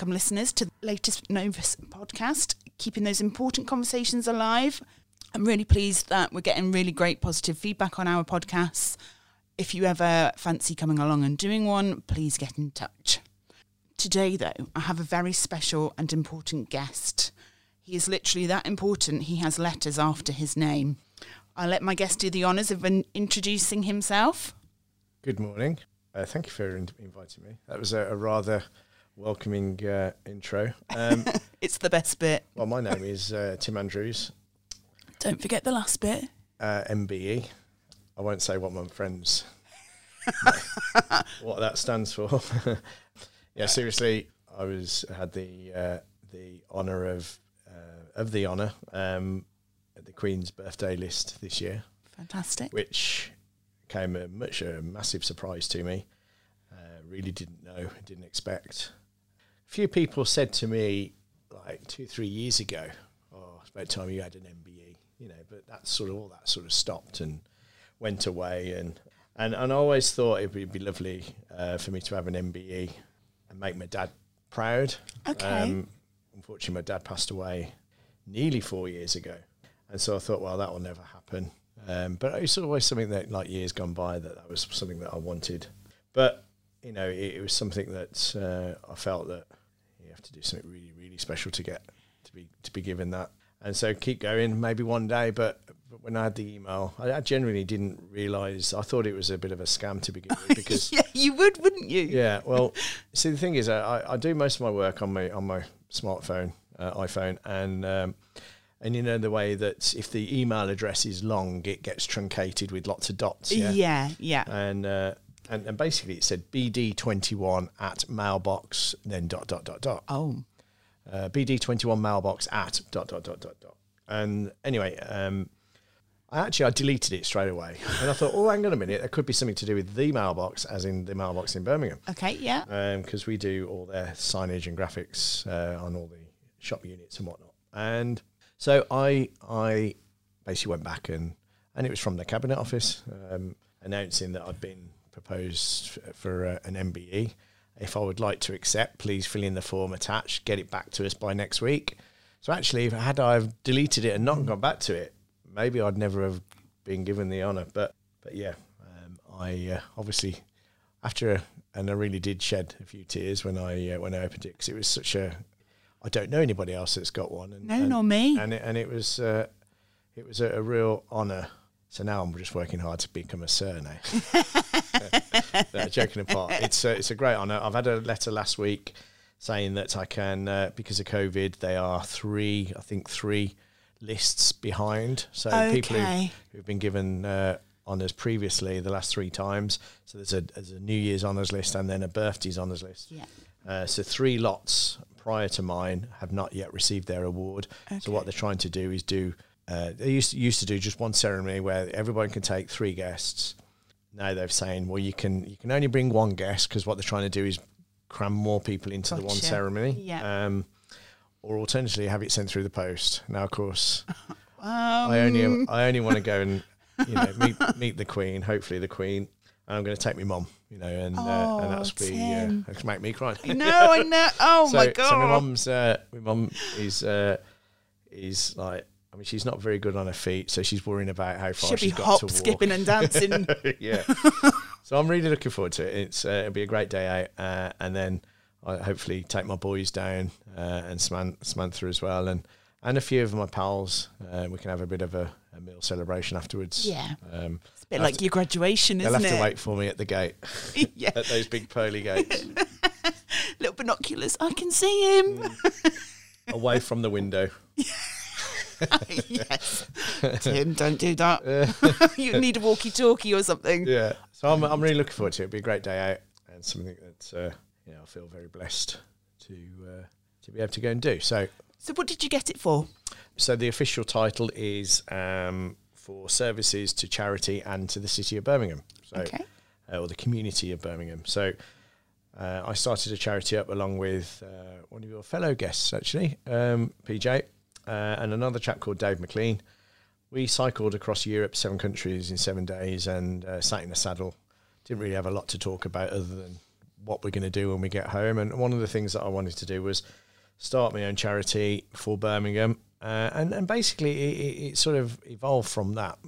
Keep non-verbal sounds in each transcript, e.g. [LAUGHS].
Welcome, listeners, to the latest Novus podcast, keeping those important conversations alive. I'm really pleased that we're getting really great positive feedback on our podcasts. If you ever fancy coming along and doing one, please get in touch. Today, though, I have a very special and important guest. He is literally that important, he has letters after his name. I'll let my guest do the honours of introducing himself. Good morning. Uh, thank you for in- inviting me. That was a, a rather welcoming uh, intro. [LAUGHS] Um, It's the best bit. well, my name is uh, Tim Andrews, Don't forget the last bit. uh, MBE. I won't say what my friends [LAUGHS] what that stands for. [LAUGHS] yeah, seriously, I was had the uh, the honour of uh, of the honour um, at the Queen's birthday list this year. Fantastic. which came a much a massive surprise to me. Uh, really didn't know, didn't expect. Few people said to me like two, three years ago, "Oh, it's about time you had an MBE," you know. But that's sort of all that sort of stopped and went away, and and, and I always thought it would be lovely uh, for me to have an MBE and make my dad proud. Okay. unfortunately, my dad passed away nearly four years ago, and so I thought, well, that will never happen. Um, but it's always something that, like years gone by, that that was something that I wanted. But you know, it, it was something that uh, I felt that you have to do something really, really special to get to be to be given that. And so keep going, maybe one day. But, but when I had the email, I, I genuinely didn't realise. I thought it was a bit of a scam to begin with [LAUGHS] because yeah, you would, wouldn't you? yeah, well, [LAUGHS] see, the thing is, I, I do most of my work on my on my smartphone, uh, iPhone, and um, and you know the way that if the email address is long, it gets truncated with lots of dots. Yeah, Yeah, yeah. and. Uh, and, and basically, it said BD21 at mailbox, then dot, dot, dot, dot. Oh, Uh, BD21 mailbox at dot, dot, dot, dot, dot. And anyway, um, I actually I deleted it straight away. And I thought, oh, hang on a minute, there could be something to do with the mailbox, as in the mailbox in Birmingham okay, yeah. because we do all their signage and graphics uh, on all the shop units and whatnot. And so I I basically went back and and it was from the cabinet office um, announcing that I'd been proposed for uh, an MBE. If I would like to accept, please fill in the form attached. Get it back to us by next week. So actually, if had I deleted it and not gone back to it, maybe I'd never have been given the honour. But but yeah, um, I uh, obviously after a, and I really did shed a few tears when I uh, when I opened it because it was such a I don't know anybody else that's got one and No, and, nor me. and it, and it was uh, it was a, a real honour. So now I'm just working hard to become a sir now. [LAUGHS] [LAUGHS] no, joking apart, it's a, it's a great honour. I've had a letter last week saying that I can uh, because of COVID they are three I think three lists behind. So people who, who've been given uh, honours previously the last three times. So there's a there's a New Year's honours list and then a birthdays honours list. Yeah. Uh, so three lots prior to mine have not yet received their award. So what they're trying to do is do. Uh, they used to, used to do just one ceremony where everybody can take three guests. Now they're saying, well, you can you can only bring one guest because what they're trying to do is cram more people into the one ceremony. Yeah. Um, or alternatively, have it sent through the post. Now, of course, [LAUGHS] Um, I only I only want to go and you know meet meet the Queen. Hopefully, the Queen. And I'm going to take my mum. You know, and uh, and that's Oh, be uh, that's make me cry. no, I know. Oh [LAUGHS] so, my god. So my mum's uh, my mum is uh, is like I mean she's not very good on her feet, so she's worrying about how far be she's got hop, to walk. skipping, and dancing. [LAUGHS] yeah. so I'm really looking forward to it. It's uh, it'll be a great day out, uh, and then I hopefully take my boys down uh, and Samantha, Samantha as well, and and a few of my pals. Uh, we can have a bit of a, a meal celebration afterwards. Yeah. Um, It's a bit like to- your graduation, they'll have to wait for me at the gate [LAUGHS] yeah. [LAUGHS] at those big pearly gates, Little binoculars. I can see him. Mm. away from the window. [LAUGHS] yes. Tim, don't do that. [LAUGHS] you need a walkie-talkie or something. Yeah. So I'm I'm really looking forward to it. It'll be a great day out and something that uh, you know I feel very blessed to uh, to be able to go and do. So So, what did you get it for? So the official title is um, for services to charity and to the city of Birmingham. So, Okay. uh, or the community of Birmingham. So uh, I started a charity up along with uh, one of your fellow guests, actually, um, PJ, uh, and another chap called Dave McLean. We cycled across Europe, seven countries in seven days, and uh, sat in a saddle. Didn't really have a lot to talk about other than what we're going to do when we get home. And one of the things that I wanted to do was start my own charity for Birmingham, uh, and and basically it, it, sort of evolved from that.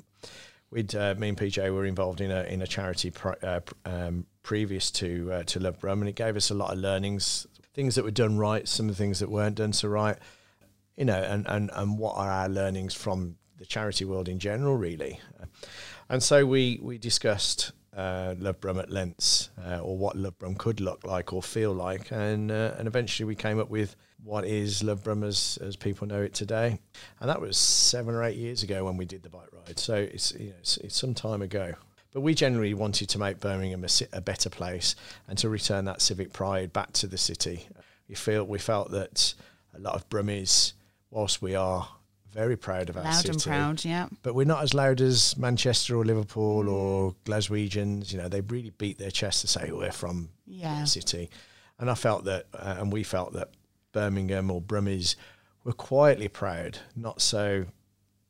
We'd uh, me and PJ were involved in a in a charity uh, um, previous to uh, to Love Brum, and it gave us a lot of learnings, things that were done right, some of the things that weren't done so right, you know, and and and what are our learnings from the charity world in general, really. And so we we discussed uh, Love Brum at length, uh, or what Love Brum could look like or feel like, and uh, and eventually we came up with what is Love Brum as as people know it today, and that was seven or eight years ago when we did the bike ride. So it's you know it's, it's some time ago. But we generally wanted to make Birmingham a, a, better place and to return that civic pride back to the city. We feel we felt that a lot of Brummies, whilst we are very proud of our city. loud city. and proud, yeah. But we're not as loud as Manchester or Liverpool or Glaswegians. You know, they really beat their chest to say we're from yeah. the city. And I felt that, uh, and we felt that Birmingham or Brummies were quietly proud, not so,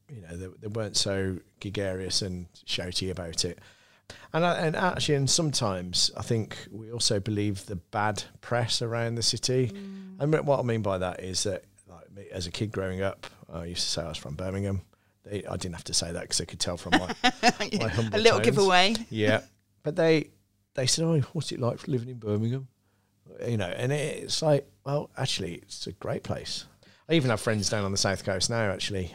you know, they, they weren't so gregarious and shouty about it. And, I, and actually, and sometimes I think we also believe the bad press around the city. Mm. And what I mean by that is that, as a kid growing up, I used to say I was from Birmingham. They, I didn't have to say that because they could tell from my, [LAUGHS] my humble A little tones. giveaway. Yeah, [LAUGHS] but they they said, "Oh, what's it like living in Birmingham?" You know, and it's like, well, actually, it's a great place. I even have friends down on the south coast now. Actually,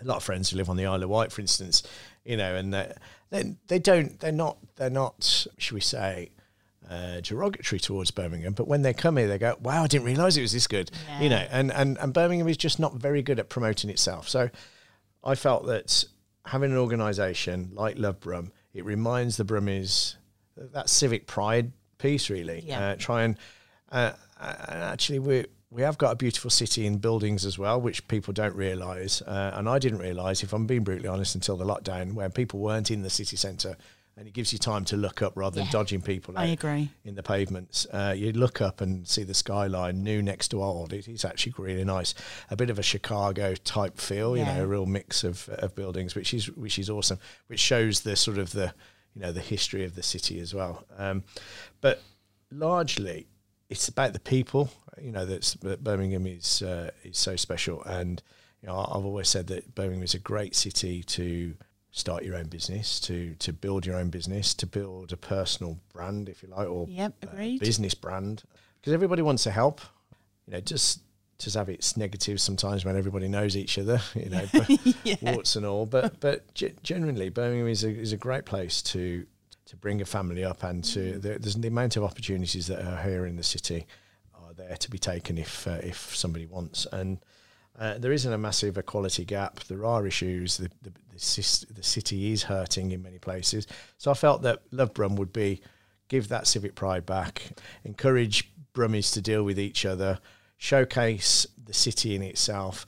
a lot of friends who live on the Isle of Wight, for instance. You know, and uh, they they don't they're not they're not should we say uh, derogatory towards Birmingham, but when they come here, they go, "Wow, I didn't realise it was this good," Yeah. you know. And, and and Birmingham is just not very good at promoting itself. So, I felt that having an organisation like Love Brum, it reminds the Brummies that civic pride piece, really. Yeah. Uh, try and uh, and actually we we have got a beautiful city in buildings as well, which people don't realise. Uh, and I didn't realise, if I'm being brutally honest, until the lockdown, when people weren't in the city centre and it gives you time to look up rather than dodging people I agree. in the pavements. Uh, you look up and see the skyline, new next to old. It is actually really nice. A bit of a Chicago type feel, you know, a real mix of, of buildings, which is which is awesome. Which shows the sort of the you know the history of the city as well. Um, but largely, it's about the people. You know, that's that Birmingham is uh, is so special, and you know, I've always said that Birmingham is a great city to start your own business, to to build your own business, to build a personal brand, if you like, or Yep, uh, business brand, because everybody wants to help. You know, just just have its negatives sometimes when everybody knows each other. [LAUGHS] You know, [LAUGHS] Yeah. warts and all. But but ge- generally, Birmingham is a is a great place to to bring a family up and to there, there's the amount of opportunities that are here in the city are there to be taken if uh, if somebody wants and. Uh, there isn't a massive equality gap. There are issues. The, the, the, the city is hurting in many places. So I felt that Love Brum would be give that civic pride back, encourage Brummies to deal with each other, showcase the city in itself,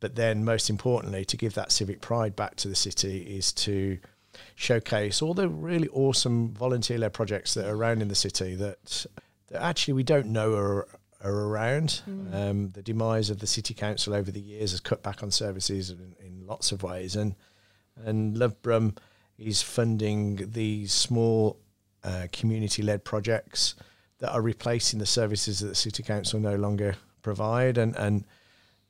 but then most importantly, to give that civic pride back to the city is to showcase all the really awesome volunteer led projects that are around in the city that, that actually we don't know are, are around. Um, the demise of the city council over the years has cut back on services in, in lots of ways, and and Love Brum is funding these small uh, community led projects that are replacing the services that the city council no longer provide, and and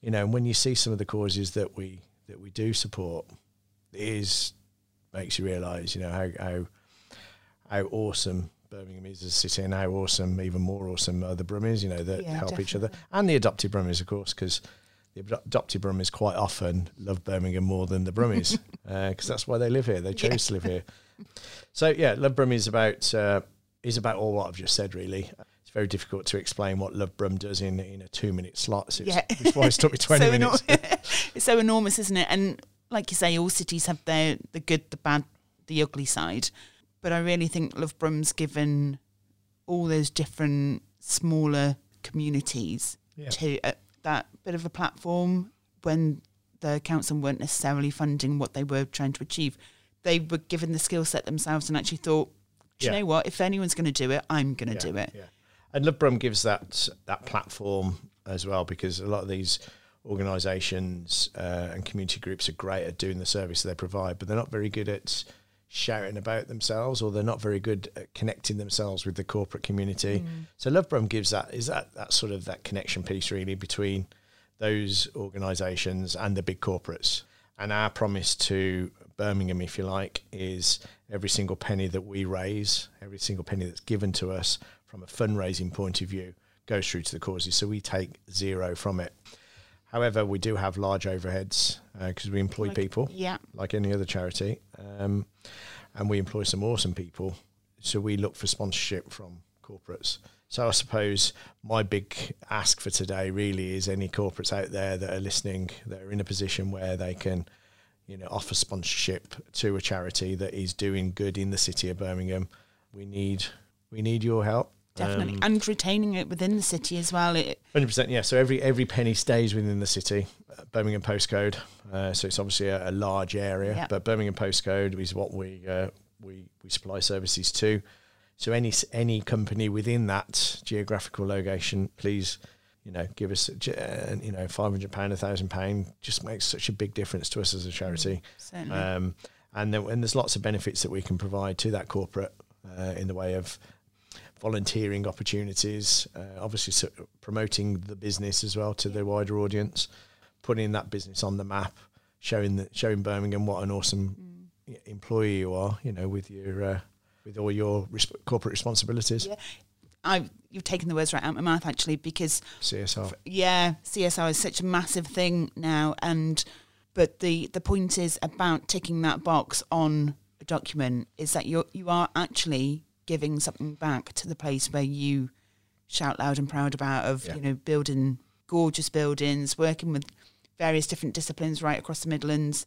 you know when you see some of the causes that we that we do support, it is makes you realise you know how how how awesome Birmingham is a city and how awesome, even more awesome, are the Brummies, you know, that Yeah, help each other. And the adopted Brummies, of course, because the adopted Brummies quite often love Birmingham more than the Brummies because [LAUGHS] that's why they live here. They chose to live here. So, yeah, Love Brum is about, uh, is about all what I've just said, really. It's very difficult to explain what Love Brum does in, in a two minute slot. So it's, Yeah. That's why it's took me [LAUGHS] 20 so minutes. enor- [LAUGHS] it's so enormous, isn't it? And like you say, all cities have their the good, the bad, the ugly side. But I really think Love Brum's given all those different smaller communities Yeah. to uh, that bit of a platform when the council weren't necessarily funding what they were trying to achieve. They were given the skill set themselves and actually thought, do you Yeah. know what? If anyone's going to do it, I'm going to do it. Yeah. And Love Brum gives that that platform as well because a lot of these organisations uh, and community groups are great at doing the service they provide, but they're not very good at shouting about themselves or they're not very good at connecting themselves with the corporate community. Mm. So Lovebrum gives that is that that sort of that connection piece really between those organisations and the big corporates. And our promise to Birmingham, if you like, is every single penny that we raise, every single penny that's given to us from a fundraising point of view, goes through to the causes. So we take zero from it. However, we do have large overheads because we employ Like- people Yeah. like any other charity, um, and we employ some awesome people. So we look for sponsorship from corporates. So I suppose my big ask for today really is any corporates out there that are listening that are in a position where they can, you know, offer sponsorship to a charity that is doing good in the city of Birmingham. We need we need your help. Definitely. Um, and retaining it within the city as well. Hundred percent, yeah. So every every penny stays within the city. Uh, Birmingham postcode, uh, so it's obviously a, a large area, Yeah. but Birmingham postcode is what we uh, we we supply services to. So any any company within that geographical location, please, you know, give us uh, you know five hundred pound, a thousand pound, just makes such a big difference to us as a charity. certainly. Um, and then and there's lots of benefits that we can provide to that corporate uh, in the way of volunteering opportunities, uh, obviously so promoting the business as well to the wider audience, putting that business on the map, showing the, showing Birmingham what an awesome Mm. employee you are, you know, with your uh, with all your resp- corporate responsibilities, Yeah. I you've taken the words right out of my mouth actually because CSR. yeah, CSR is such a massive thing now, and but the the point is about ticking that box on a document is that you you are actually giving something back to the place where you shout loud and proud about of Yeah. you know building gorgeous buildings, working with various different disciplines right across the Midlands,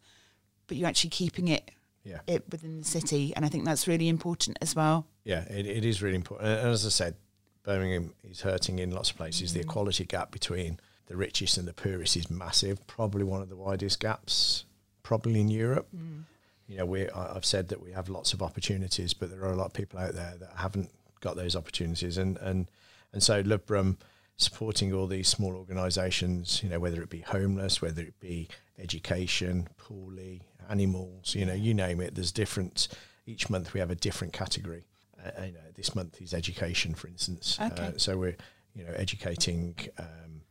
but you're actually keeping it Yeah. it within the city, and I think that's really important as well. Yeah, it, it is really important. And as I said, Birmingham is hurting in lots of places. The mm. equality gap between the richest and the poorest is massive. Probably one of the widest gaps, probably in Europe. Mm. You know, we I've said that we have lots of opportunities, but there are a lot of people out there that haven't got those opportunities. And and and so Lovebrum supporting all these small organisations, you know, whether it be homeless, whether it be education, poorly, animals, you know, you name it. There's different. Each month we have a different category. Uh, you know, this month is education, for instance. Okay. Uh, so we're, you know, educating. Um,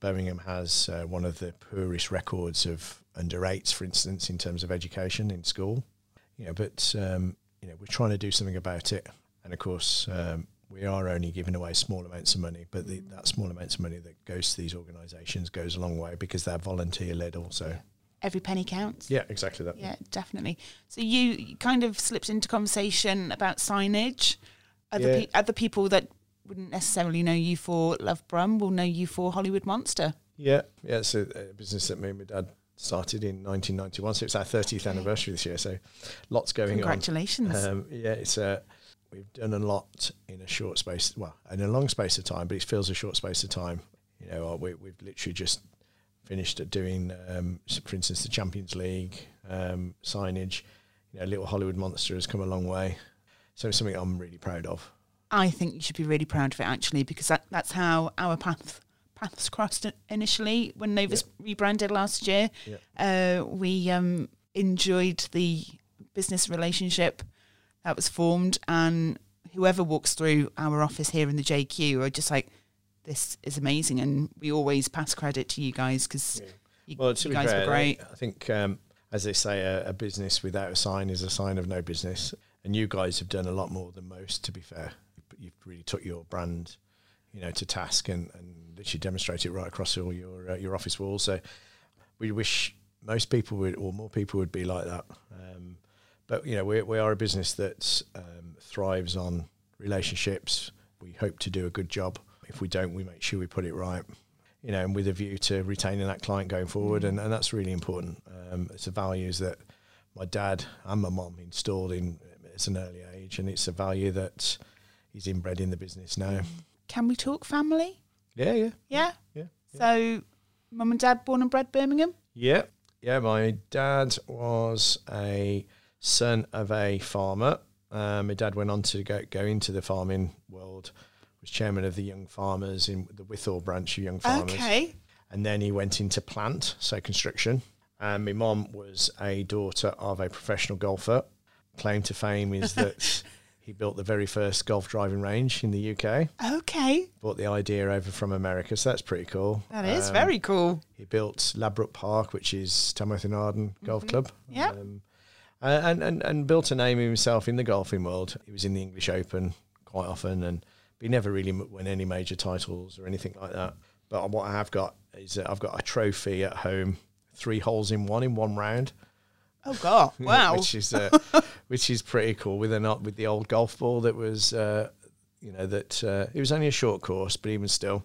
Birmingham has uh, one of the poorest records of under eights, for instance, in terms of education in school. You know, but um, you know, we're trying to do something about it, and of course, um, we are only giving away small amounts of money, but the, that small amounts of money that goes to these organisations goes a long way because they're volunteer led, also. Every penny counts. Yeah, exactly that. Yeah, definitely. So you you kind of slipped into conversation about signage. Other Yeah. pe- other people that wouldn't necessarily know you for Love Brum will know you for Hollywood Monster. Yeah, yeah. It's a, a business that me and my dad started in 1991, so it's our 30th anniversary this year. So lots going Congratulations. on. Um, yeah, it's a. We've done a lot in a short space, well, in a long space of time, but it feels a short space of time. You know, uh, we, we've literally just finished at doing, um, for instance, the Champions League um, signage. You know, Little Hollywood Monster has come a long way. So it's something I'm really proud of. I think you should be really proud of it actually because that, that's how our path paths crossed initially when Novus rebranded last year. Uh, we um, enjoyed the business relationship that was formed, and whoever walks through our office here in the JQ are just like, "This is amazing," and we always pass credit to you guys because you, Well, you guys fair, were great. I think, um, as they say, a, a business without a sign is a sign of no business. And you guys have done a lot more than most, to be fair. You've really took your brand, you know, to task and, and literally demonstrate it right across all your uh, your office walls. So we wish most people would, or more people would be like that. Um, but you know, we we are a business that um, thrives on relationships. We hope to do a good job. If we don't, we make sure we put it right you know, and with a view to retaining that client going forward, and, and that's really important. Um, it's the values that my dad and my mum installed in at an early age, and it's a value that is inbred in the business now. Can we talk family? Yeah, yeah, Yeah. yeah, So, mum and dad born and bred Birmingham. yeah, yeah. My dad was a son of a farmer. Um, my dad went on to go go into the farming world. Was chairman of the Young Farmers in the Wythall branch of Young Farmers. Okay. and then he went into plant, so construction. And my mom was a daughter of a professional golfer, claim to fame is that [LAUGHS] he built the very first golf driving range in the UK. Okay, Brought the idea over from America, so that's pretty cool. that is Um, very cool. He built Ladbroke Park, which is Tanworth and Arden Golf Club. Mm-hmm. Yep. Um, uh, and, and, and built a name himself in the golfing world. He was in the English Open quite often, and he never really won any major titles or anything like that. But what I have got is that I've got a trophy at home, three holes in one in one round. Oh god, [LAUGHS] wow. which is uh, which is pretty cool. With a not with the old golf ball that was, uh, you know, that uh, it was only a short course, but even still,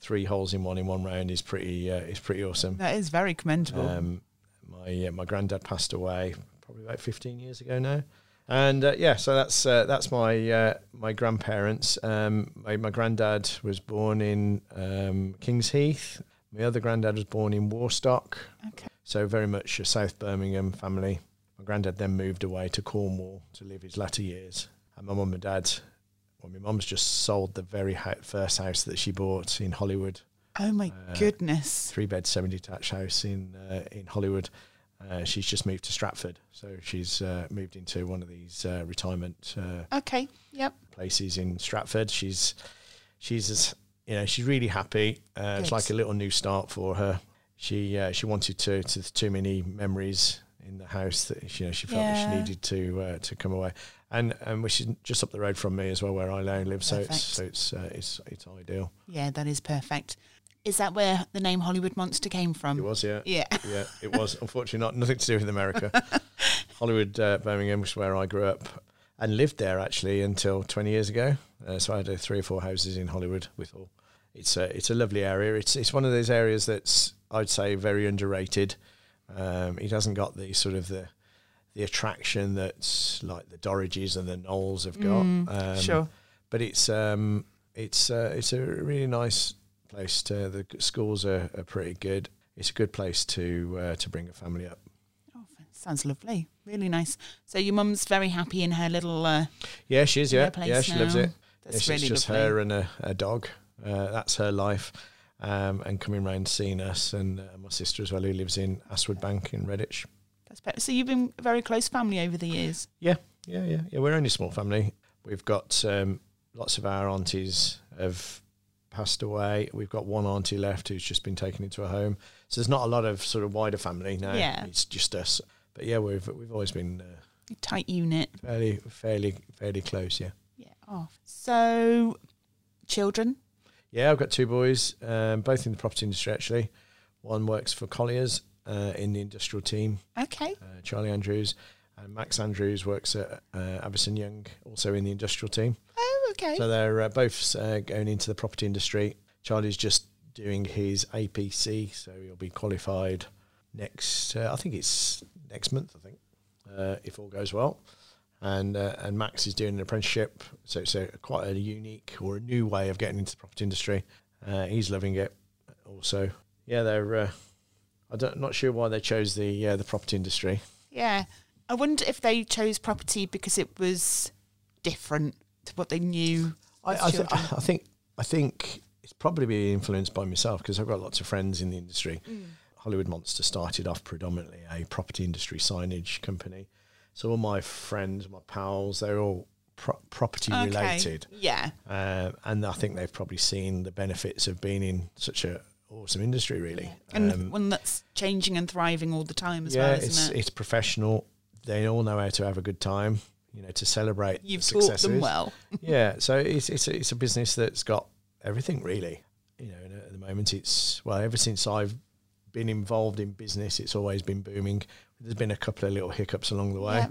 three holes in one in one round is pretty uh, is pretty awesome. that is very commendable. Um, my my granddad passed away probably about fifteen years ago now, and uh, yeah, so that's uh, that's my uh, my grandparents. Um, my my granddad was born in um, Kings Heath. My other granddad was born in Warstock. okay. So very much a South Birmingham family. My granddad then moved away to Cornwall to live his latter years. And my mum and dad, well, my mum's just sold the very first house that she bought in Hollywood, Oh my Uh, goodness. three bed, semi detached house in uh, in Hollywood. Uh, she's just moved to Stratford, so she's uh, moved into one of these uh, retirement uh, Okay. Yep. places in Stratford. She's she's as you know she's really happy. Uh, it's like a little new start for her. She uh, she wanted to to too many memories in the house that she, you know she felt that she needed to uh, to come away. And and which is just up the road from me as well, where I now live. So it's so it's uh, it's it's ideal. Yeah, that is perfect. Is that where the name Hollywood Monster came from? It was yeah. Yeah. [LAUGHS] yeah, it was. Unfortunately, not nothing to do with America. [LAUGHS] Hollywood, uh, Birmingham, was where I grew up and lived there actually until 20 years ago. Uh, so I had uh, three or four houses in Hollywood Wythall. It's a it's a lovely area. It's it's one of those areas that's I'd say very underrated. Um, it hasn't got the sort of the the attraction that's like the Dorridges and the Knowles have got. Mm, um, sure. but it's um it's uh, it's a really nice place to the schools are, are pretty good it's a good place to uh, to bring a family up Oh, sounds lovely. Really nice. So your mum's very happy in her little. Uh, yeah she is yeah yeah she loves now. it that's Yeah, really it's just lovely. her and a, a dog uh, that's her life um, and coming round seeing us and uh, my sister as well who lives in Astwood Bank in Redditch That's better. So you've been a very close family over the years. yeah yeah yeah yeah we're only a small family we've got um, lots of our aunties have passed away we've got one auntie left who's just been taken into a home so there's not a lot of sort of wider family now Yeah. it's just us but yeah we've we've always been uh, A tight unit. fairly fairly fairly close yeah Yeah. Oh. So, children. Yeah i've got two boys um, both in the property industry actually. One works for colliers uh, in the industrial team. Okay. uh, charlie andrews and max andrews works at uh, Avison Young also in the industrial team. Oh, okay. so they're uh, both uh, going into the property industry. Charlie's just doing his apc so he'll be qualified next uh, i think it's next month i think uh, if all goes well and uh, and Max is doing an apprenticeship, so it's a quite a unique or a new way of getting into the property industry. Uh, he's loving it. Also, yeah, they're. Uh, I don't not sure why they chose the uh, the property industry. yeah. I wonder if they chose property because it was different to what they knew. I I, th- I think I think it's probably been influenced by myself because I've got lots of friends in the industry. Hollywood Monster started off predominantly a property industry signage company. So all my friends, my pals, they're all pro- property Okay. related. Yeah. Um, and I think they've probably seen the benefits of being in such a awesome industry, really. And Um, one that's changing and thriving all the time as yeah, well, it's isn't it? it's professional. They all know how to have a good time. You know, to celebrate You've the taught them well. [LAUGHS] yeah, so it's it's a, it's a business that's got everything really. You know, at the moment it's well, ever since I've been involved in business, it's always been booming. There's been a couple of little hiccups along the way. Yeah.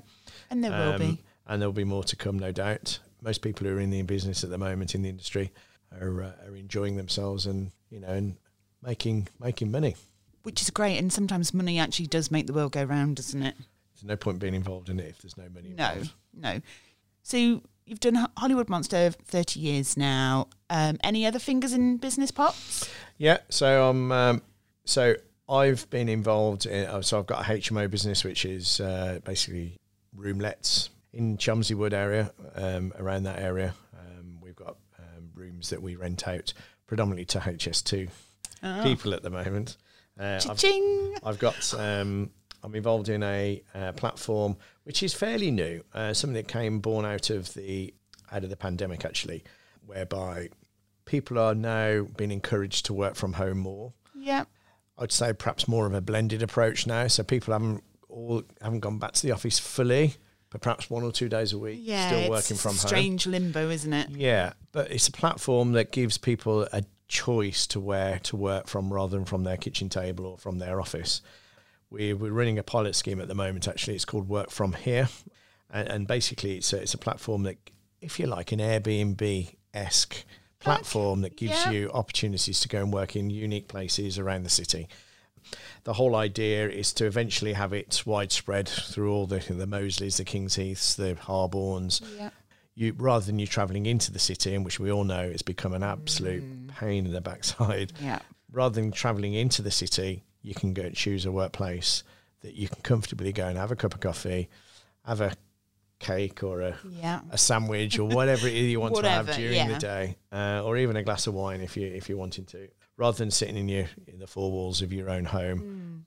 And there will Um, be. and there'll be more to come, no doubt. Most people who are in the business at the moment in the industry are uh, are enjoying themselves and you know and making making money. Which is great. And sometimes money actually does make the world go round, doesn't it? There's no point being involved in it if there's no money. No, Involved. no. So you've done Hollywood Monster 30 years now. Um, any other fingers in business pots? Yeah, so um, um so I've been involved in uh, so I've got a HMO business which is uh, basically roomlets in Chelmsley Wood area, um, around that area. Um, we've got um, rooms that we rent out predominantly to HS2 Oh. people at the moment. Uh, I've! I've got um, I'm involved in a uh, platform which is fairly new, uh, something that came born out of the out of the pandemic actually, whereby people are now being encouraged to work from home more. Yeah. I'd say perhaps more of a blended approach now. So people haven't all haven't gone back to the office fully, but perhaps one or two days a week, Yeah. still working from a home. strange limbo, isn't it? Yeah, but it's a platform that gives people a choice to where to work from rather than from their kitchen table or from their office. We're, we're running a pilot scheme at the moment, actually. It's called Work From Here. And, and basically, it's a, it's a platform that, if you like, an Airbnb esque platform that gives yeah. you opportunities to go and work in unique places around the city. The whole idea is to eventually have it widespread through all the the Moseleys, the Kings Heaths, the Harbornes, Yeah. you rather than you travelling into the city, in which we all know it's become an absolute mm. pain in the backside. Yeah. Rather than travelling into the city, you can go and choose a workplace that you can comfortably go and have a cup of coffee, have a cake or a, Yeah. a sandwich or whatever it is you [LAUGHS] want to have during yeah. the day, uh, or even a glass of wine if you if you're wanting to. Rather than sitting in your in the four walls of your own home,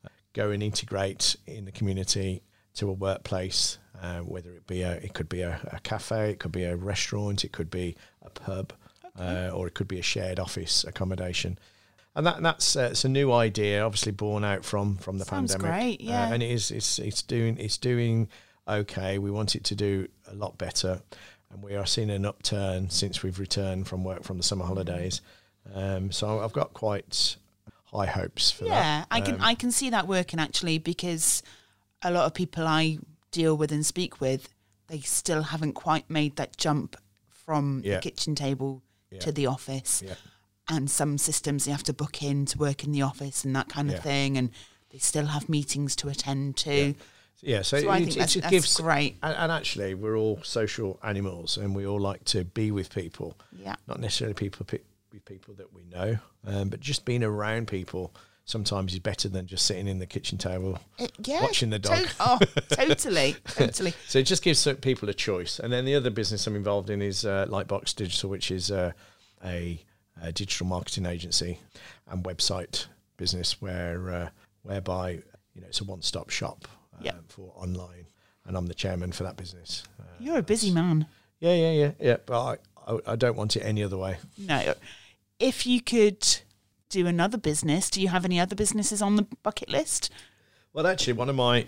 Mm. go and integrate in the community to a workplace, uh, whether it be a, it could be a, a cafe, it could be a restaurant, it could be a pub, uh, or it could be a shared office accommodation. And that that's uh, it's a new idea, obviously born out from from the Sounds pandemic. great, Uh, yeah. and it is it's it's doing it's doing okay. We want it to do a lot better, and we are seeing an upturn since we've returned from work from the summer holidays. Um, so I've got quite high hopes for that. Yeah, I can Um, I can see that working actually because a lot of people I deal with and speak with, they still haven't quite made that jump from Yeah. the kitchen table Yeah. to the office. Yeah. And some systems you have to book in to work in the office and that kind of Yeah. thing, and they still have meetings to attend to. Yeah, so, So I it, think it that's, just that's gives great. And, and actually, we're all social animals, and we all like to be with people. Yeah. Not necessarily people with people that we know, um, but just being around people sometimes is better than just sitting in the kitchen table Uh, yeah, watching the dog. to- oh, [LAUGHS] totally, totally. So it just gives people a choice. And then the other business I'm involved in is uh, Lightbox Digital, which is uh, a, a digital marketing agency and website business where uh, whereby you know it's a one-stop shop uh, Yeah. for online, and I'm the chairman for that business. Uh, You're a busy man. yeah, yeah, yeah, yeah. But I, I, I don't want it any other way. No. If you could do another business, do you have any other businesses on the bucket list? Well, actually, one of my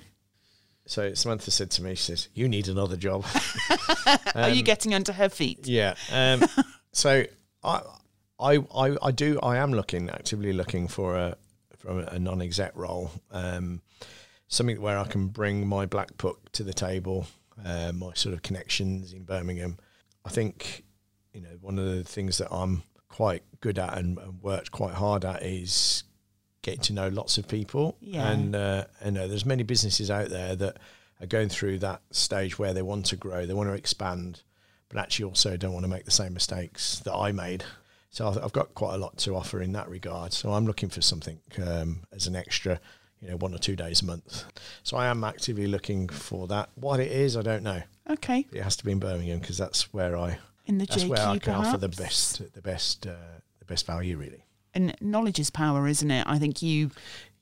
so Samantha said to me, she says, "You need another job." [LAUGHS] Are you getting under her feet? Yeah. Um, [LAUGHS] so I, I, I, I do. I am looking actively looking for a from a non-exec role, um, something where I can bring my black book to the table, uh, my sort of connections in Birmingham. I think you know one of the things that I'm quite good at and, and worked quite hard at is getting to know lots of people. Yeah. And uh, you know, there's many businesses out there that are going through that stage where they want to grow, they want to expand, but actually also don't want to make the same mistakes that I made. So I've- I've got quite a lot to offer in that regard. So I'm looking for something um, as an extra, you know, one or two days a month. So I am actively looking for that. What it is, I don't know. Okay. It has to be in Birmingham because that's where I In the that's JQ, where I can offer the best the best uh, the best value really. And knowledge is power, isn't it? I think you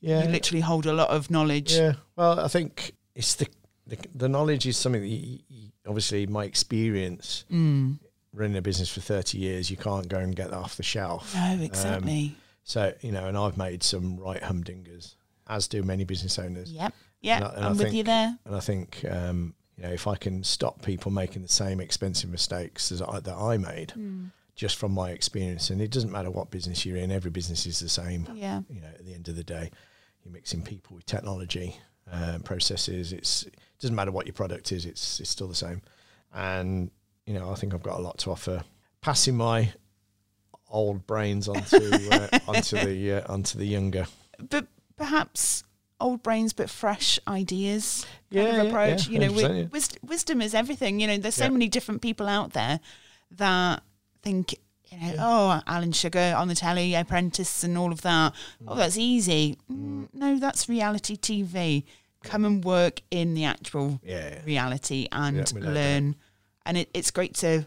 Yeah, you literally hold a lot of knowledge. Yeah, well, I think it's the the, the knowledge is something that you, you, obviously my experience Mm. running a business for thirty years, you can't go and get that off the shelf. No, exactly. So you know, and I've made some right humdingers, as do many business owners. yep. Yeah, And I- and I I'm with you there. And I think um, you know, if I can stop people making the same expensive mistakes as I, that I made, Mm. just from my experience, and it doesn't matter what business you're in, every business is the same. Yeah. you know, at the end of the day, you're mixing people with technology, um, processes. It's it doesn't matter what your product is; it's it's still the same. And you know, I think I've got a lot to offer. Passing my old brains onto uh, [LAUGHS] onto the uh, onto the younger. But perhaps old brains but fresh ideas kind Yeah, of approach. yeah, you know, yeah. wis- wisdom is everything. You know, there's so Yeah. many different people out there that think, you know, oh, Alan Sugar on the telly, Apprentice, and all of that. Oh, that's easy. Mm, no, that's reality TV. Come and work in the actual Yeah, reality and Yeah, learn. And it, it's great to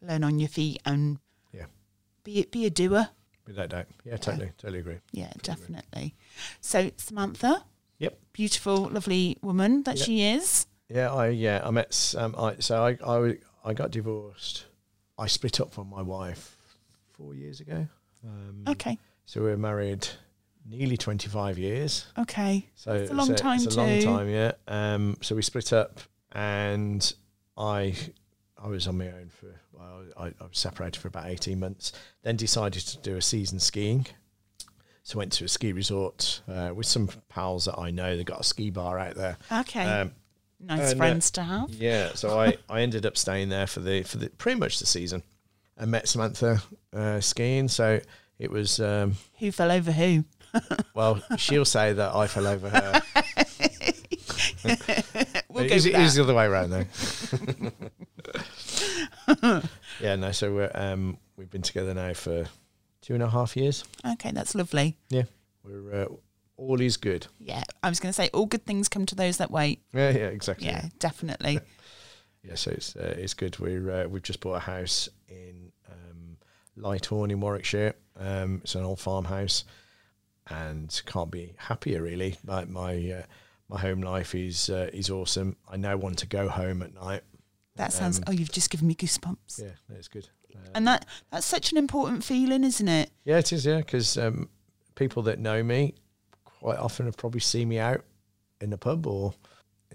learn on your feet and yeah, be be a doer. Without doubt. Yeah, totally, totally agree. Yeah, definitely. So Samantha, Yep. Beautiful, lovely woman that Yep. she is. Yeah, I yeah I met Sam. I, so I, I I got divorced. I split up from my wife four years ago. Um, Okay. So we were married nearly twenty five years. Okay. So It's a long it's time It's a long time, yeah. Um, so we split up, and I I was on my own for well, I, I was separated for about eighteen months. Then decided to do a season skiing. So went to a ski resort uh, with some pals that I know. They got a ski bar out there. Okay. Um, nice and, uh, friends to have. yeah, so I, [LAUGHS] I ended up staying there for the for the pretty much the season, and met Samantha uh, skiing. So it was um, Who fell over who? [LAUGHS] well, she'll say that I fell over her. [LAUGHS] We'll it go was, with it was that. the other way around though. [LAUGHS] yeah, no. So we're um, we've been together now for two and a half years. Okay, that's lovely. Yeah, we're uh, all is good. Yeah, I was going to say all good things come to those that wait. Yeah, yeah, exactly. Yeah, definitely. [LAUGHS] Yeah, so it's uh, it's good. We're uh, we've just bought a house in um, Lighthorne in Warwickshire. Um, it's an old farmhouse, and can't be happier really. My my uh, my home life is uh, is awesome. I now want to go home at night. That sounds. Um, oh, you've just given me goosebumps. Yeah, it's good. Uh, And that that's such an important feeling, isn't it? yeah, it is. Yeah, because um, people that know me quite often have probably seen me out in the pub or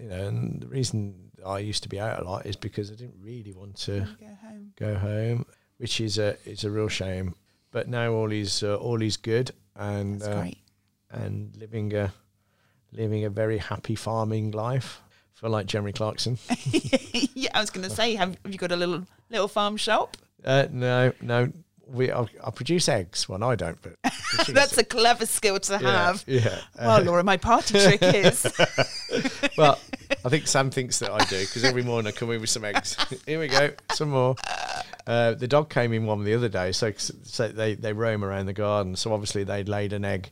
you know. And the reason I used to be out a lot is because I didn't really want to. Go home. go home, which is a is a real shame. But now all is uh, all is good, and That's uh, great. and living a living a very happy farming life. Feel like Jeremy Clarkson. [LAUGHS] yeah, I was going to say, have, have you got a little little farm shop? Uh, no, no, we I, I produce eggs. Well, I don't, but [LAUGHS] That's a clever skill to have. Yeah. Well, Laura, my party [LAUGHS] trick is well, I think Sam thinks that I do because every morning I come in with some eggs. Here we go, some more. Uh, the dog came in one the other day, so, so they, they roam around the garden. So obviously they'd laid an egg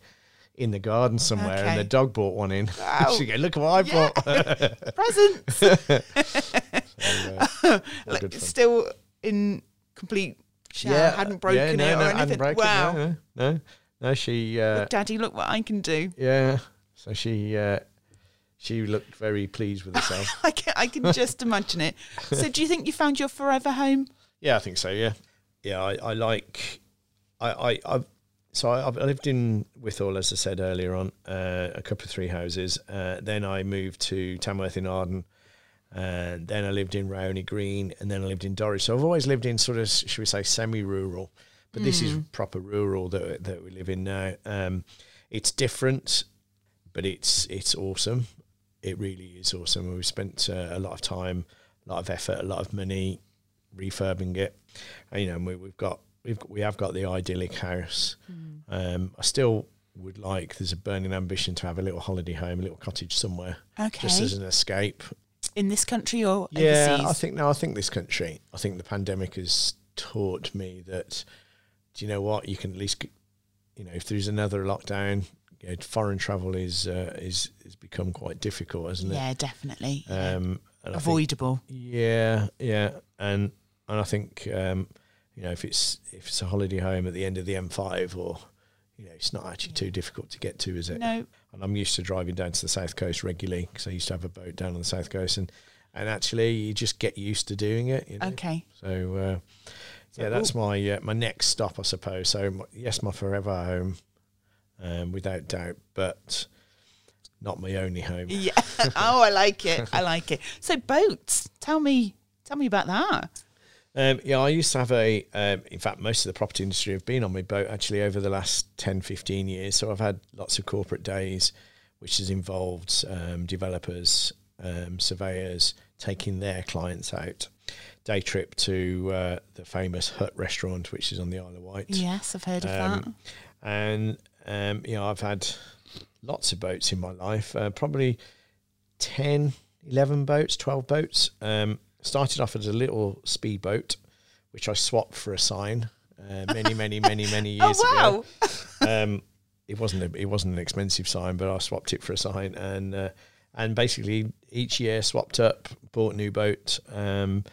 in the garden somewhere, and the dog brought one in. [LAUGHS] Wow. she go, look what I Yeah. brought. [LAUGHS] [LAUGHS] presents. So, uh, Like, still in complete shell, hadn't broken yeah, no, it or hadn't anything. broken wow. no, no, no, no. She, uh, Look, Daddy, look what I can do. yeah. So she, uh, she looked very pleased with herself. I can, I can just imagine it. So, do you think you found your forever home? Yeah, I think so. Yeah, yeah. I, I like. I I I've, so I, I've lived in Wythall, as I said earlier on, uh, a couple of three houses. Uh, then I moved to Tanworth in Arden, and then I lived in Rowney Green, and then I lived in Dorridge. So I've always lived in sort of, should we say, semi-rural, but this is proper rural that that we live in now. Um, it's different, but it's it's awesome. It really is awesome. We've spent uh, a lot of time, a lot of effort, a lot of money refurbing it. And, you know, we, we've got we've we have got the idyllic house. Um, I still would like. There's a burning ambition to have a little holiday home, a little cottage somewhere, Okay. just as an escape. in this country or Yeah, overseas? I think no. I think this country. I think the pandemic has taught me that. Do you know what? You can at least, you know, if there's another lockdown, you know, foreign travel is uh, is is become quite difficult, hasn't it? yeah, definitely. Um, I think- Avoidable. yeah, yeah, and and I think um, you know if it's if it's a holiday home at the end of the M5 or you know it's not actually too difficult to get to, is it? No. And I'm used to driving down to the south coast regularly because I used to have a boat down on the south coast, and and actually you just get used to doing it. You know? Okay. So. Uh, yeah, that's my uh, my next stop, I suppose. So my, yes, my forever home, um, without doubt, but not my only home. Yeah. [LAUGHS] oh, I like it. I like it. So boats. Tell me. Tell me about that. Um, yeah, I used to have a, um, in fact, most of the property industry have been on my boat actually over the last 10, 15 years. So I've had lots of corporate days, which has involved um, developers, um, surveyors taking their clients out. Day trip to uh, the famous Hut restaurant, which is on the Isle of Wight. Yes, I've heard of that. Um, and um, you know I've had lots of boats in my life uh, probably 10 11 boats 12 boats um, started off as a little speedboat which I swapped for a sign uh, many many many many [LAUGHS] years Oh wow. ago [LAUGHS] um, it wasn't a, it wasn't an expensive sign but I swapped it for a sign and uh, and basically each year swapped up bought a new boat um,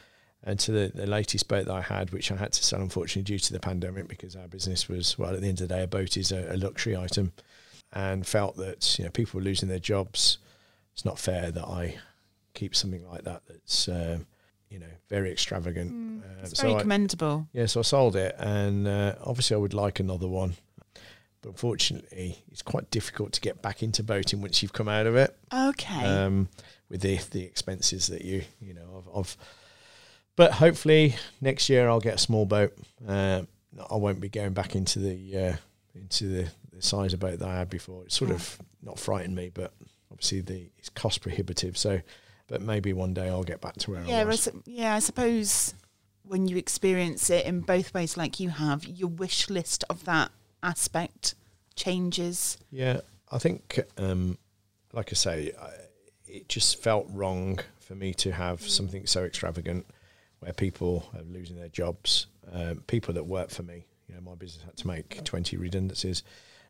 and to the, the latest boat that I had, which I had to sell unfortunately due to the pandemic because our business was well at the end of the day a boat is a, a luxury item. and felt that you know people were losing their jobs. It's not fair that I keep something like that that's um, you know very extravagant. Mm, Um, it's so very I- commendable. yeah, so I sold it, and uh, obviously I would like another one, but unfortunately it's quite difficult to get back into boating once you've come out of it Okay. um, with the the expenses that you you know of. of but hopefully next year I'll get a small boat. Um, I won't be going back into the uh, into the, the size of boat that I had before. It's sort of not frightened me, but obviously the it's cost prohibitive. So, but maybe one day I'll get back to where yeah, I I was. su- yeah. I suppose when you experience it in both ways, like you have, your wish list of that aspect changes. Yeah, I think, um, like I say, I, it just felt wrong for me to have something so extravagant where people are losing their jobs. Um, people that work for me, you know, my business had to make 20 redundancies.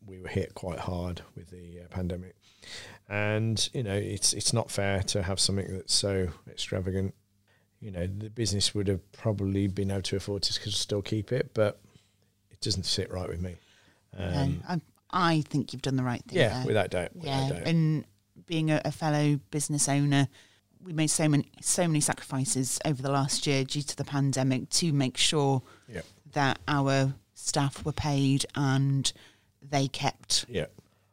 We were hit quite hard with the uh, pandemic. And, you know, it's it's not fair to have something that's so extravagant. You know, the business would have probably been able to afford to still keep it, but it doesn't sit right with me. Um, I, I think you've done the right thing. yeah, there. without doubt. Without yeah, doubt. and being a, a fellow business owner, we made so many so many sacrifices over the last year due to the pandemic to make sure Yeah. that our staff were paid and they kept Yeah.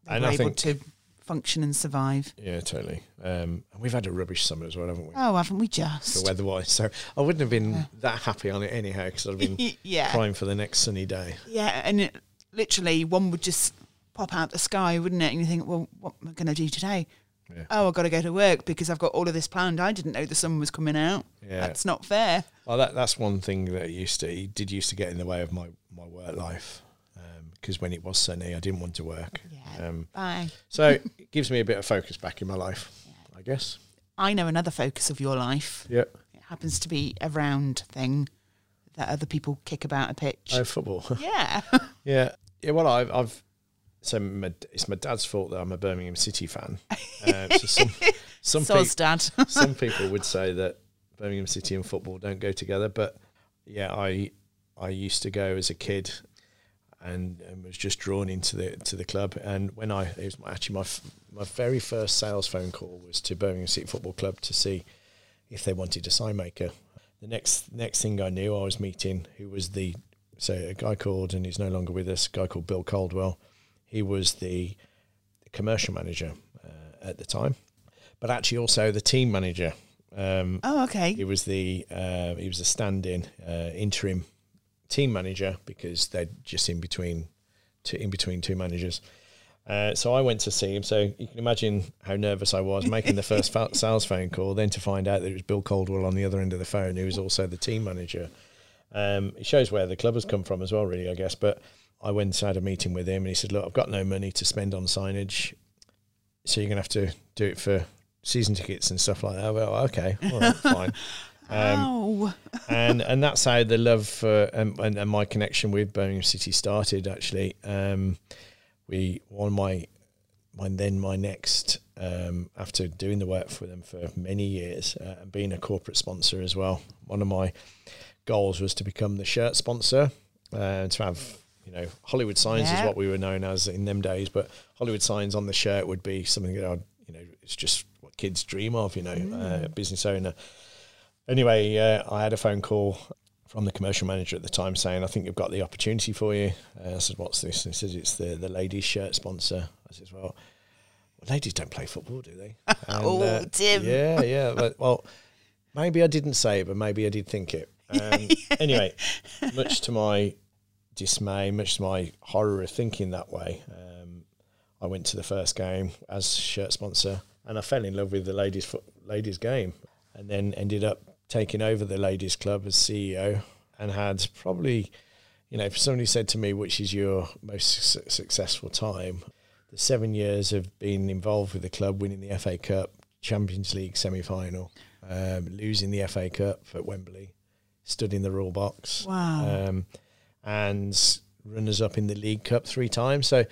they And were I able think, to function and survive. yeah, totally. Um, and we've had a rubbish summer as well, haven't we? Oh, haven't we The just? weather-wise, so I wouldn't have been that happy on it anyhow because I'd have been [LAUGHS] yeah, crying for the next sunny day. yeah, and it, literally one would just pop out the sky, wouldn't it? And you think, well, what am I going to do today? Yeah. Oh, I've got to go to work because I've got all of this planned. I didn't know the sun was coming out. Yeah. That's not fair. Well, that that's one thing that used to did used to get in the way of my my work life because when it was sunny, I didn't want to work. Yeah. Um, Bye. so it [LAUGHS] gives me a bit of focus back in my life, I guess. I know another focus of your life. Yeah. It happens to be a round thing that other people kick about a pitch. Oh, football. [LAUGHS] yeah. [LAUGHS] Yeah, yeah. Well, I've, I've so my, it's my dad's fault that I'm a Birmingham City fan. Uh, so some some people Soz dad. some people would say that Birmingham City and football don't go together, but yeah, I I used to go as a kid and, and was just drawn into the to the club. And when I it was my, actually my f- my very first sales phone call was to Birmingham City Football Club to see if they wanted a sign maker. The next next thing I knew, I was meeting who was the so a guy called and he's no longer with us. A guy called Bill Caldwell. He was the commercial manager uh, at the time, but actually also the team manager. Um, oh, okay. he was the uh, he was a stand-in uh, interim team manager because they're just in between two, in between two managers. Uh, so I went to see him. So you can imagine how nervous I was making the first [LAUGHS] sales phone call. Then to find out that it was Bill Caldwell on the other end of the phone, who was also the team manager. Um, it shows where the club has come from as well, really, I guess. But I went and had a meeting with him, and he said, "Look, I've got no money to spend on signage, so you're going to have to do it for season tickets and stuff like that." Well, okay, all right, [LAUGHS] fine. Um, and and that's how the love for um, and, and my connection with Birmingham City started. Actually, um, we one of my my then my next um, after doing the work for them for many years uh, and being a corporate sponsor as well. One of my goals was to become the shirt sponsor uh, to have you know Hollywood signs Yeah. is what we were known as in them days, but Hollywood signs on the shirt would be something that I'd you know it's just what kids dream of. You know, uh, a business owner. Anyway, uh, I had a phone call from the commercial manager at the time saying, "I think you've got the opportunity for you." Uh, I said, "What's this?" And he says, "It's the the ladies' shirt sponsor." I said, "Well, ladies don't play football, do they?" [LAUGHS] And, Oh, Tim. Yeah, yeah. But, well, maybe I didn't say it, but maybe I did think it. [LAUGHS] Um, anyway, much to my dismay, much to my horror of thinking that way, um, I went to the first game as shirt sponsor, and I fell in love with the ladies foot, ladies game, and then ended up taking over the ladies club as CEO, and had probably, you know, if somebody said to me, "Which is your most su- successful time?" The seven years of being involved with the club, winning the FA Cup, Champions League semi final, um, losing the FA Cup at Wembley, stood in the royal box Wow. um, and runners up in the League Cup three times. So,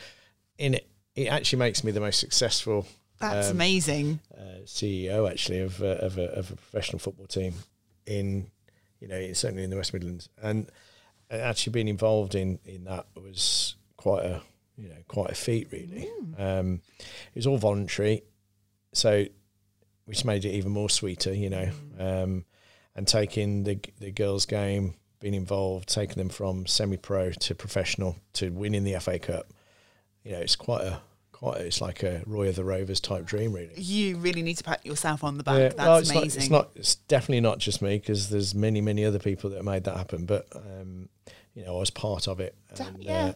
in it, it actually makes me the most successful That's um, amazing. uh, CEO actually of uh, of, a, of a professional football team in you know certainly in the West Midlands, and actually being involved in in that was quite a you know quite a feat really. Um, it was all voluntary, so which made it even more sweeter, you know. Um, and taking the the girls' game, being involved, taking them from semi-pro to professional to winning the FA Cup, you know, it's quite a quite it's like a Roy of the Rovers type dream, really. You really need to pat yourself on the back. Yeah, That's well, it's amazing. Not, it's not. It's definitely not just me because there's many, many other people that have made that happen. But um, you know, I was part of it. And, yeah. Uh,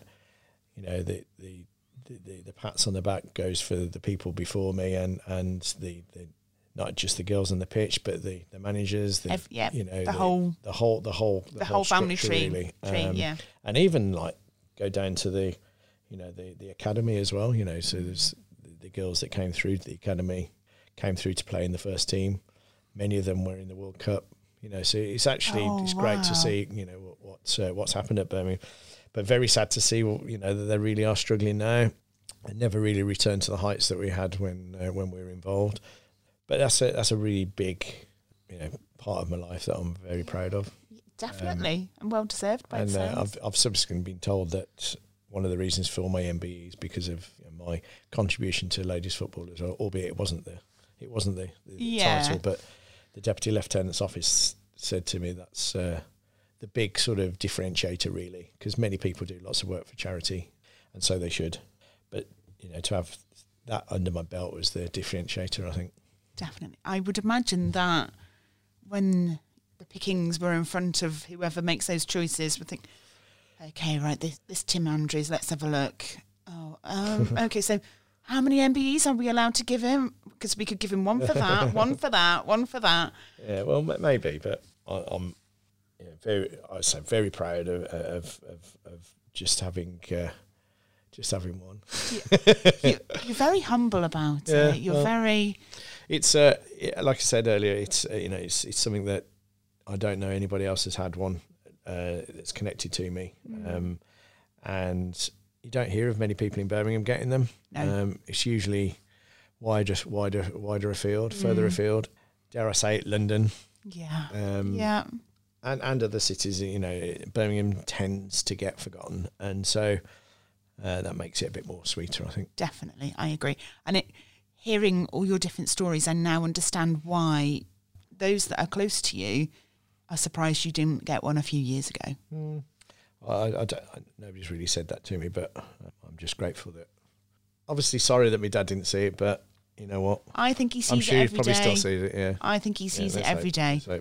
you know, the, the the the the pats on the back goes for the people before me, and and the, the not just the girls on the pitch, but the the managers. The, Ev- yeah, you know, the whole- the whole, the whole, the, the whole family tree. really. tree Um, yeah. and even like go down to the you know the the academy as well you know so there's the, girls that came through the academy came through to play in the first team. Many of them were in the world cup you know so it's actually Oh, it's great to see you know what what's uh, what's happened at birmingham. But very sad to see you know that they really are struggling now. And never really returned to the heights that we had when uh, when we were involved. But that's a that's a really big you know part of my life that I'm very proud of. Definitely. and well deserved by and uh. I've, I've subsequently been told that one of the reasons for my MBE is because of you know, my contribution to ladies football as well, albeit it wasn't the it wasn't the, the Yeah. title, but the deputy lieutenant's office said to me that's uh, the big sort of differentiator really, because many people do lots of work for charity, and so they should, but you know to have that under my belt was the differentiator, I think. Definitely. I would imagine that when the pickings were in front of whoever makes those choices, would think, okay, right, this, this Tim Andrews, let's have a look. Oh, um, [LAUGHS] okay, so how many MBEs are we allowed to give him? Because we could give him one for that, one for that, one for that. Yeah, well, maybe, but I, I'm yeah, very, I say very proud of of, of, of just having uh, just having one. [LAUGHS] You, you're very humble about Yeah, it. You're well- very, It's uh, like I said earlier, it's uh, you know, it's it's something that I don't know anybody else has had one uh, that's connected to me, um, and you don't hear of many people in Birmingham getting them. No. Um, it's usually wider, wider, wider afield, further afield. Dare I say it, London. yeah, Um, yeah. and and other cities, you know, Birmingham tends to get forgotten, and so uh, that makes it a bit more sweeter, I think. Definitely, I agree. And it, hearing all your different stories, I now understand why those that are close to you are surprised you didn't get one a few years ago. I, I don't, I, nobody's really said that to me, but I'm just grateful that. Obviously, sorry that my dad didn't see it, but you know what? I think he sees I'm sure it every probably day. still sees it. Yeah, I think he Yeah, sees it let's every hope, day.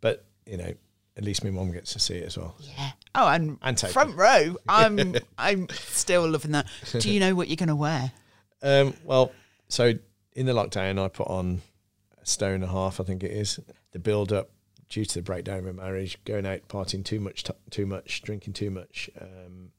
But you know, at least my mum gets to see it as well. Yeah. Oh, and, And front row. [LAUGHS] I'm I'm still loving that. Do you know what you're going to wear? Um, well, so in the lockdown, I put on a stone and a half, I think it is. The build up due to the breakdown of my marriage, going out partying too much, t- too much, drinking too much. Um,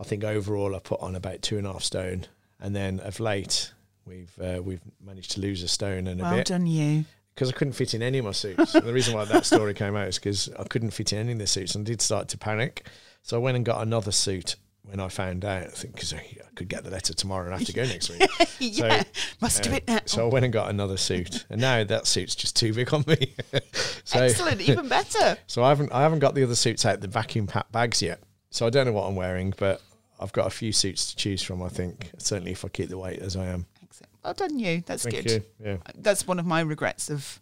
I think overall I put on about two and a half stone, and then of late we've uh, we've managed to lose a stone and a Well bit done, you. because I couldn't fit in any of my suits. and the reason why that story came out is because I couldn't fit in any of the suits and did start to panic. So I went and got another suit when I found out. I think because I could get the letter tomorrow and have to go next week. [LAUGHS] yeah. Must do Uh, it now. So I went and got another suit, and now that suit's just too big on me. [LAUGHS] so, Excellent. Even better. [LAUGHS] so I haven't I haven't got the other suits out the vacuum packed bags yet. So I don't know what I'm wearing, but I've got a few suits to choose from. I think certainly if I keep the weight as I am. Excellent. Well done, you. That's Thank good. you. Yeah, That's one of my regrets of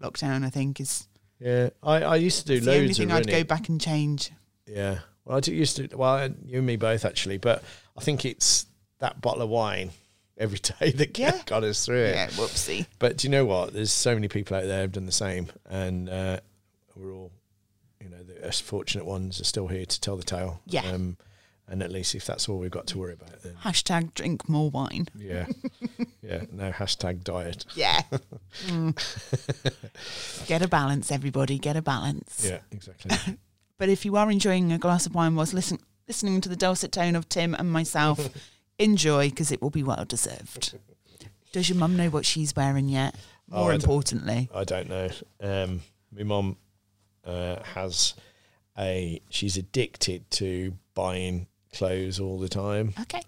lockdown. I think is yeah. I, I used to do it's the only loads of thing I'd running. go back and change. Yeah. Well, I used to. Well, you and me both actually, but I think it's that bottle of wine every [LAUGHS] day that Yeah. got us through it. Yeah. Whoopsie. But do you know what? There's so many people out there who've done the same, and uh, we're all, you know, the us fortunate ones are still here to tell the tale. Yeah. Um, and at least if that's all we've got to worry about, then Hashtag drink more wine. yeah, [LAUGHS] yeah. No hashtag diet. Yeah. [LAUGHS] Mm. Get a balance, everybody. Get a balance. Yeah, exactly. But if you are enjoying a glass of wine whilst listen, listening to the dulcet tone of Tim and myself, [LAUGHS] enjoy because it will be well deserved. Does your mum know what she's wearing yet? Oh, More I don't- importantly, I don't know. Um, my mum uh, has a. She's addicted to buying clothes all the time. okay.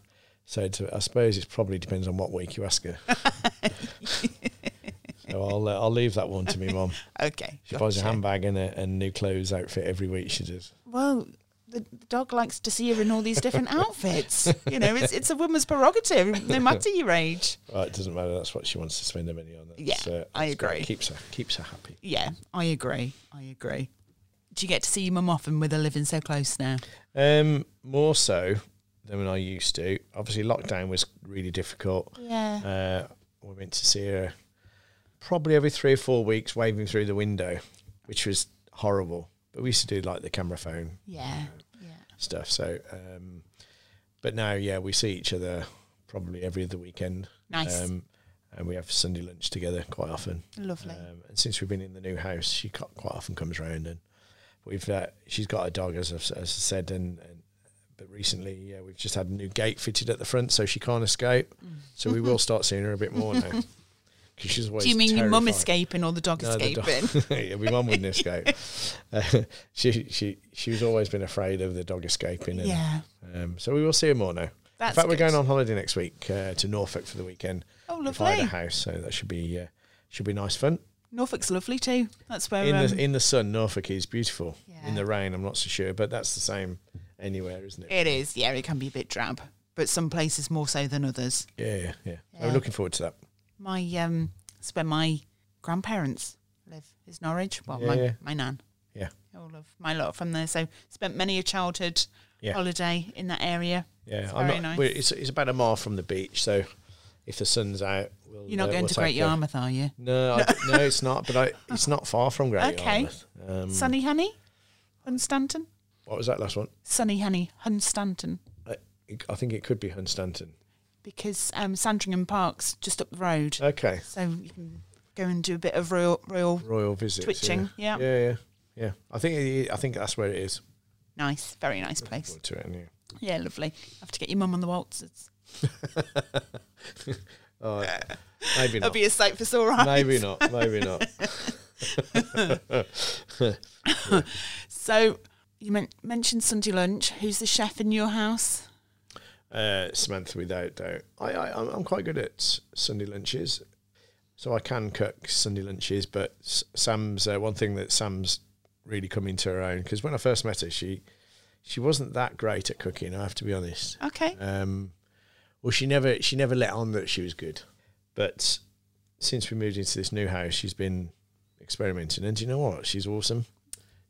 So to, I suppose it probably depends on what week you ask her. [LAUGHS] [LAUGHS] so I'll uh, I'll leave that one to me mum. [LAUGHS] Okay. She buys a handbag and a, and new clothes outfit every week. She does. Well, the, the dog likes to see her in all these different [LAUGHS] outfits. You know, it's it's a woman's prerogative, no matter your age. Well, it doesn't matter. That's what she wants to spend the money on. That's, Yeah, I that's great. agree. Keeps her keeps her happy. Yeah, I agree. I agree. Do you get to see your mum often with her living so close now? Um, more so than when I used to. Obviously, lockdown was really difficult. Yeah. Uh, we went to see her probably every three or four weeks, waving through the window, which was horrible. But we used to do like the camera phone yeah. Yeah. stuff. So, um, but now, yeah, we see each other probably every other weekend. Nice. Um, and we have Sunday lunch together quite often. Lovely. Um, and since we've been in the new house, she quite often comes round and we've uh, she's got a dog as I've, as I said and, and but recently yeah we've just had a new gate fitted at the front so she can't escape. So we will start seeing her a bit more now. [LAUGHS] 'Cause she's always Do you mean your mum escaping or the dog No, the dog- escaping? [LAUGHS] yeah, my mum wouldn't escape. [LAUGHS] Uh, she she she's always been afraid of the dog escaping. And, yeah. Um, so we will see her more now. That's In fact, we're going on holiday next week uh, to Norfolk for the weekend. Oh, We've hired a house, so that should be uh, should be nice fun. Norfolk's lovely too. That's where in um, the in the sun, Norfolk is beautiful. Yeah. In the rain, I'm not so sure, but that's the same anywhere, isn't it? it is. Yeah, it can be a bit drab, but some places more so than others. Yeah, yeah, yeah. Yeah. I'm looking forward to that. My um, it's where my grandparents live. Is Norwich? Well, Yeah, my yeah. my nan. Yeah. All of my lot from there. So spent many a childhood Yeah. holiday in that area. Yeah, It's I'm very not, nice. it's it's about a mile from the beach, so if the sun's out, we'll, You're not uh, going we'll to Great Yarmouth, are you? No, I no, it's not. But I, it's not far from Great Okay. Yarmouth. Um, Sunny Hunny, Hunstanton. what was that last one? Sunny Hunny, Hunstanton. I, I think it could be Hunstanton. Because um, Sandringham Park's just up the road. Okay, So you can go and do a bit of royal royal Royal Visits. twitching. Yeah, Yeah. yeah, yeah. yeah. I think it, I think that's where it is. Nice. Very nice place. To it, anyway. Yeah, lovely. Have to get your mum on the waltzes. [LAUGHS] Oh, maybe That'll not. be a sight for sore eyes. Maybe not. Maybe not. [LAUGHS] [LAUGHS] So you men- mentioned Sunday lunch. Who's the chef in your house? Uh, Samantha, without doubt. I, I, I'm quite good at Sunday lunches, so I can cook Sunday lunches. But Sam's uh, one thing that Sam's really come into her own because when I first met her, she she wasn't that great at cooking. I have to be honest. Okay. Um, well, she never she never let on that she was good, but since we moved into this new house, she's been experimenting. And do you know what? She's awesome.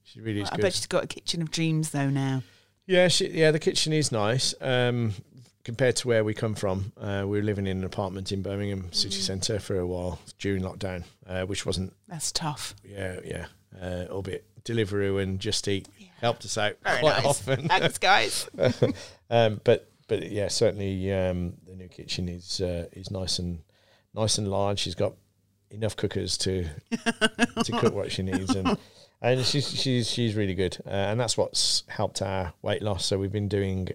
She really is I good. bet she's got a kitchen of dreams though now. Yeah, she, yeah, the kitchen is nice um, compared to where we come from. Uh, we were living in an apartment in Birmingham city Mm. centre for a while during lockdown, uh, which wasn't, That's tough. yeah, yeah, uh, albeit Deliveroo and Just Eat helped us out Very quite nice. often. Thanks, guys. [LAUGHS] um, but but yeah, certainly um, the new kitchen is uh, is nice and nice and large. She's got enough cookers to to cook what she needs, and [LAUGHS] and she's she's she's really good, uh, and that's what's helped our weight loss. So we've been doing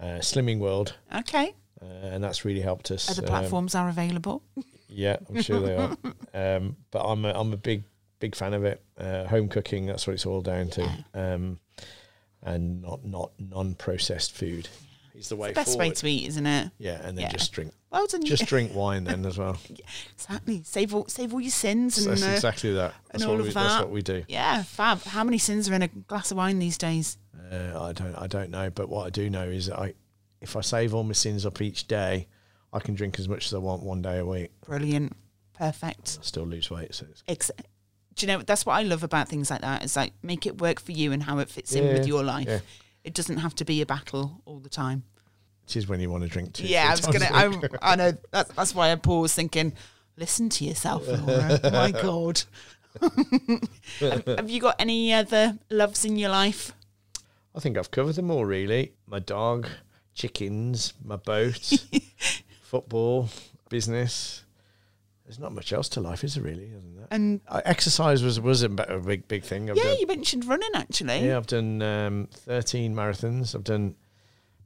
uh, Slimming World, Okay. uh, and that's really helped us. Other Um, platforms are available. [LAUGHS] yeah, I'm sure they are. Um, but I'm a, I'm a big big fan of it. Uh, home cooking, that's what it's all down to, um, and not not non processed food. Is the way Best forward. way to eat, isn't it? Yeah, and then Yeah. just drink, Well done. just [LAUGHS] drink wine then as well. [LAUGHS] exactly. Save all, save all your sins So and that's uh, exactly that. That's all what of we, that's what we do. yeah, fab. How many sins are in a glass of wine these days? Uh, I don't I don't know, but what I do know is that I, if I save all my sins up each day, I can drink as much as I want one day a week. Brilliant. Perfect. I still lose weight. So it's, Ex- Do you know that's what I love about things like that? Is like make it work for you and how it fits in with your life. yeah. It doesn't have to be a battle all the time. It is when you want to drink too. yeah, I was gonna. I, I know that's, that's why I paused, thinking, listen to yourself, Laura. [LAUGHS] My God. have, have you got any other loves in your life? I think I've covered them all really. My dog, chickens, my boat, [LAUGHS] football, business. There's not much else to life, is there really? Isn't there? And Uh, exercise was was a, b- a big big thing. I've yeah, done, you mentioned running actually. yeah, I've done um, 13 marathons. I've done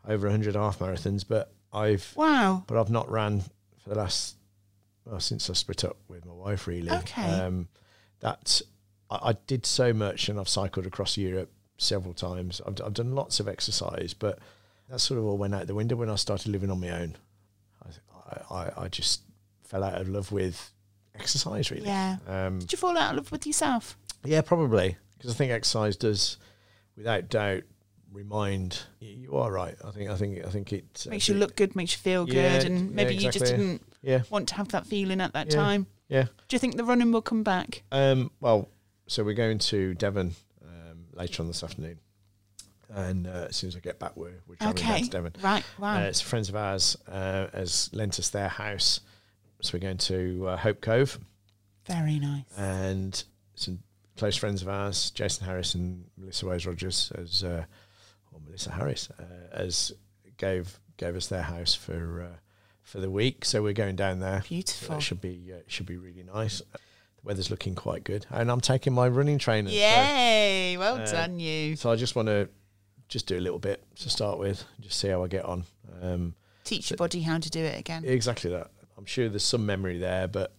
over 100 half marathons, but I've Wow. but I've not ran for the last well since I split up with my wife. Really, Okay. Um, that I, I did so much, and I've cycled across Europe several times. I've, I've done lots of exercise, but that sort of all went out the window when I started living on my own. I I, I just fell out of love with exercise. Really, Yeah. um, Did you fall out of love with yourself? yeah, probably because I think exercise does, without doubt, remind you, are right. I think I think I think it makes you look good, makes you feel Yeah, good, and yeah, maybe you just didn't Yeah, want to have that feeling at that time. yeah. Do you think the running will come back? Um, well, so we're going to Devon um, later on this afternoon, and uh, as soon as I get back, we're we're travelling down Okay. to Devon. Right. Wow. Uh, it's friends of ours uh, has lent us their house, so we're going to uh, Hope Cove, Very nice. and some close friends of ours, Jason Harris and Melissa Wose Rogers, as uh, or Melissa Harris, uh, as gave gave us their house for uh, for the week. So we're going down there. So Beautiful. that should be uh, should be really nice. The weather's looking quite good, and I'm taking my running trainers. so- Yay! Well uh, done, you. So, I just want to just do a little bit to start with, just see how I get on. Um, Teach your body how to do it again. exactly that. I'm sure there's some memory there, but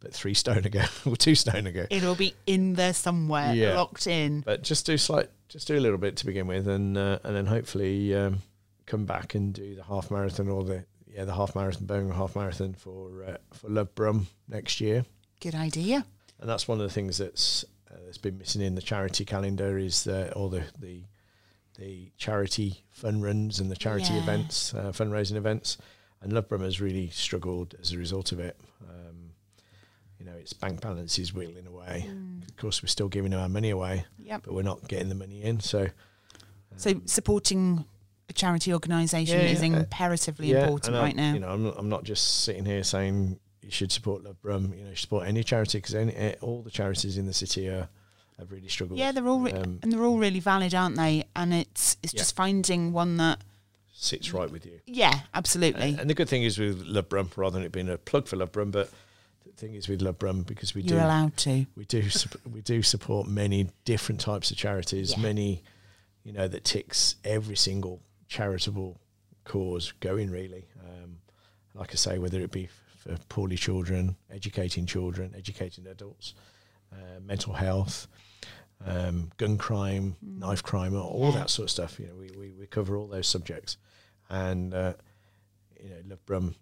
but three stone ago or [LAUGHS] two stone ago. It'll be in there somewhere, Yeah. locked in. But just do slight, just do a little bit to begin with, and uh, and then hopefully um, come back and do the half marathon or the yeah the half marathon, Birmingham half marathon for uh, for Lovebrum next year. Good idea. and that's one of the things that's uh, that's been missing in the charity calendar is the all the the the charity fun runs and the charity Yeah. events, uh, fundraising events, and Lovebrum has really struggled as a result of it. Um, you know, its bank balance is whittling away. Mm. Of course, we're still giving our money away, Yep. but we're not getting the money in. So, So supporting a charity organisation Yeah, is yeah. imperatively yeah, important right now. You know, I'm not, I'm not just sitting here saying you should support Lovebrum. You know, you support any charity because any, all the charities in the city are have really struggled. yeah, they're all re- um, and they're all really valid, aren't they? And it's it's just finding one that sits right with you. yeah, absolutely. And, and the good thing is with Lovebrum, rather than it being a plug for Lovebrum, but the thing is with Lovebrum because we You're do allowed to. we do we do support many different types of charities, Yeah. many you know that ticks every single charitable cause going really. Um, like I say, whether it be for poorly children, educating children, educating adults, uh, mental health. Um, gun crime, knife crime, all Yeah. that sort of stuff. You know, we, we, we cover all those subjects, and uh, you know, Lovebrum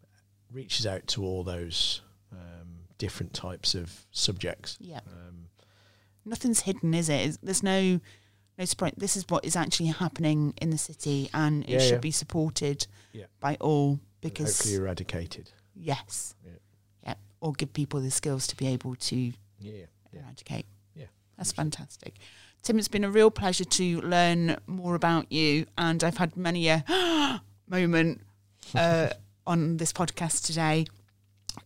reaches out to all those um, different types of subjects. Yeah. Um, Nothing's hidden, is it? There's no no surprise. This is what is actually happening in the city, and it Yeah, should yeah. be supported Yeah. by all and because hopefully eradicated. yes, Yeah. yeah, or give people the skills to be able to Yeah, yeah. eradicate. Yeah. That's fantastic. Tim, it's been a real pleasure to learn more about you, and I've had many a [GASPS] moment uh, on this podcast today.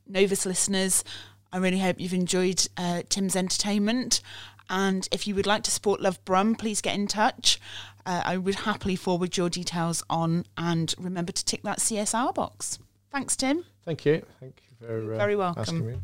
Novus listeners, I really hope you've enjoyed uh, Tim's entertainment. And if you would like to support Love Brum, please get in touch. Uh, I would happily forward your details on, and remember to tick that CSR box. Thanks, Tim. Thank you. Thank you for uh, Very welcome.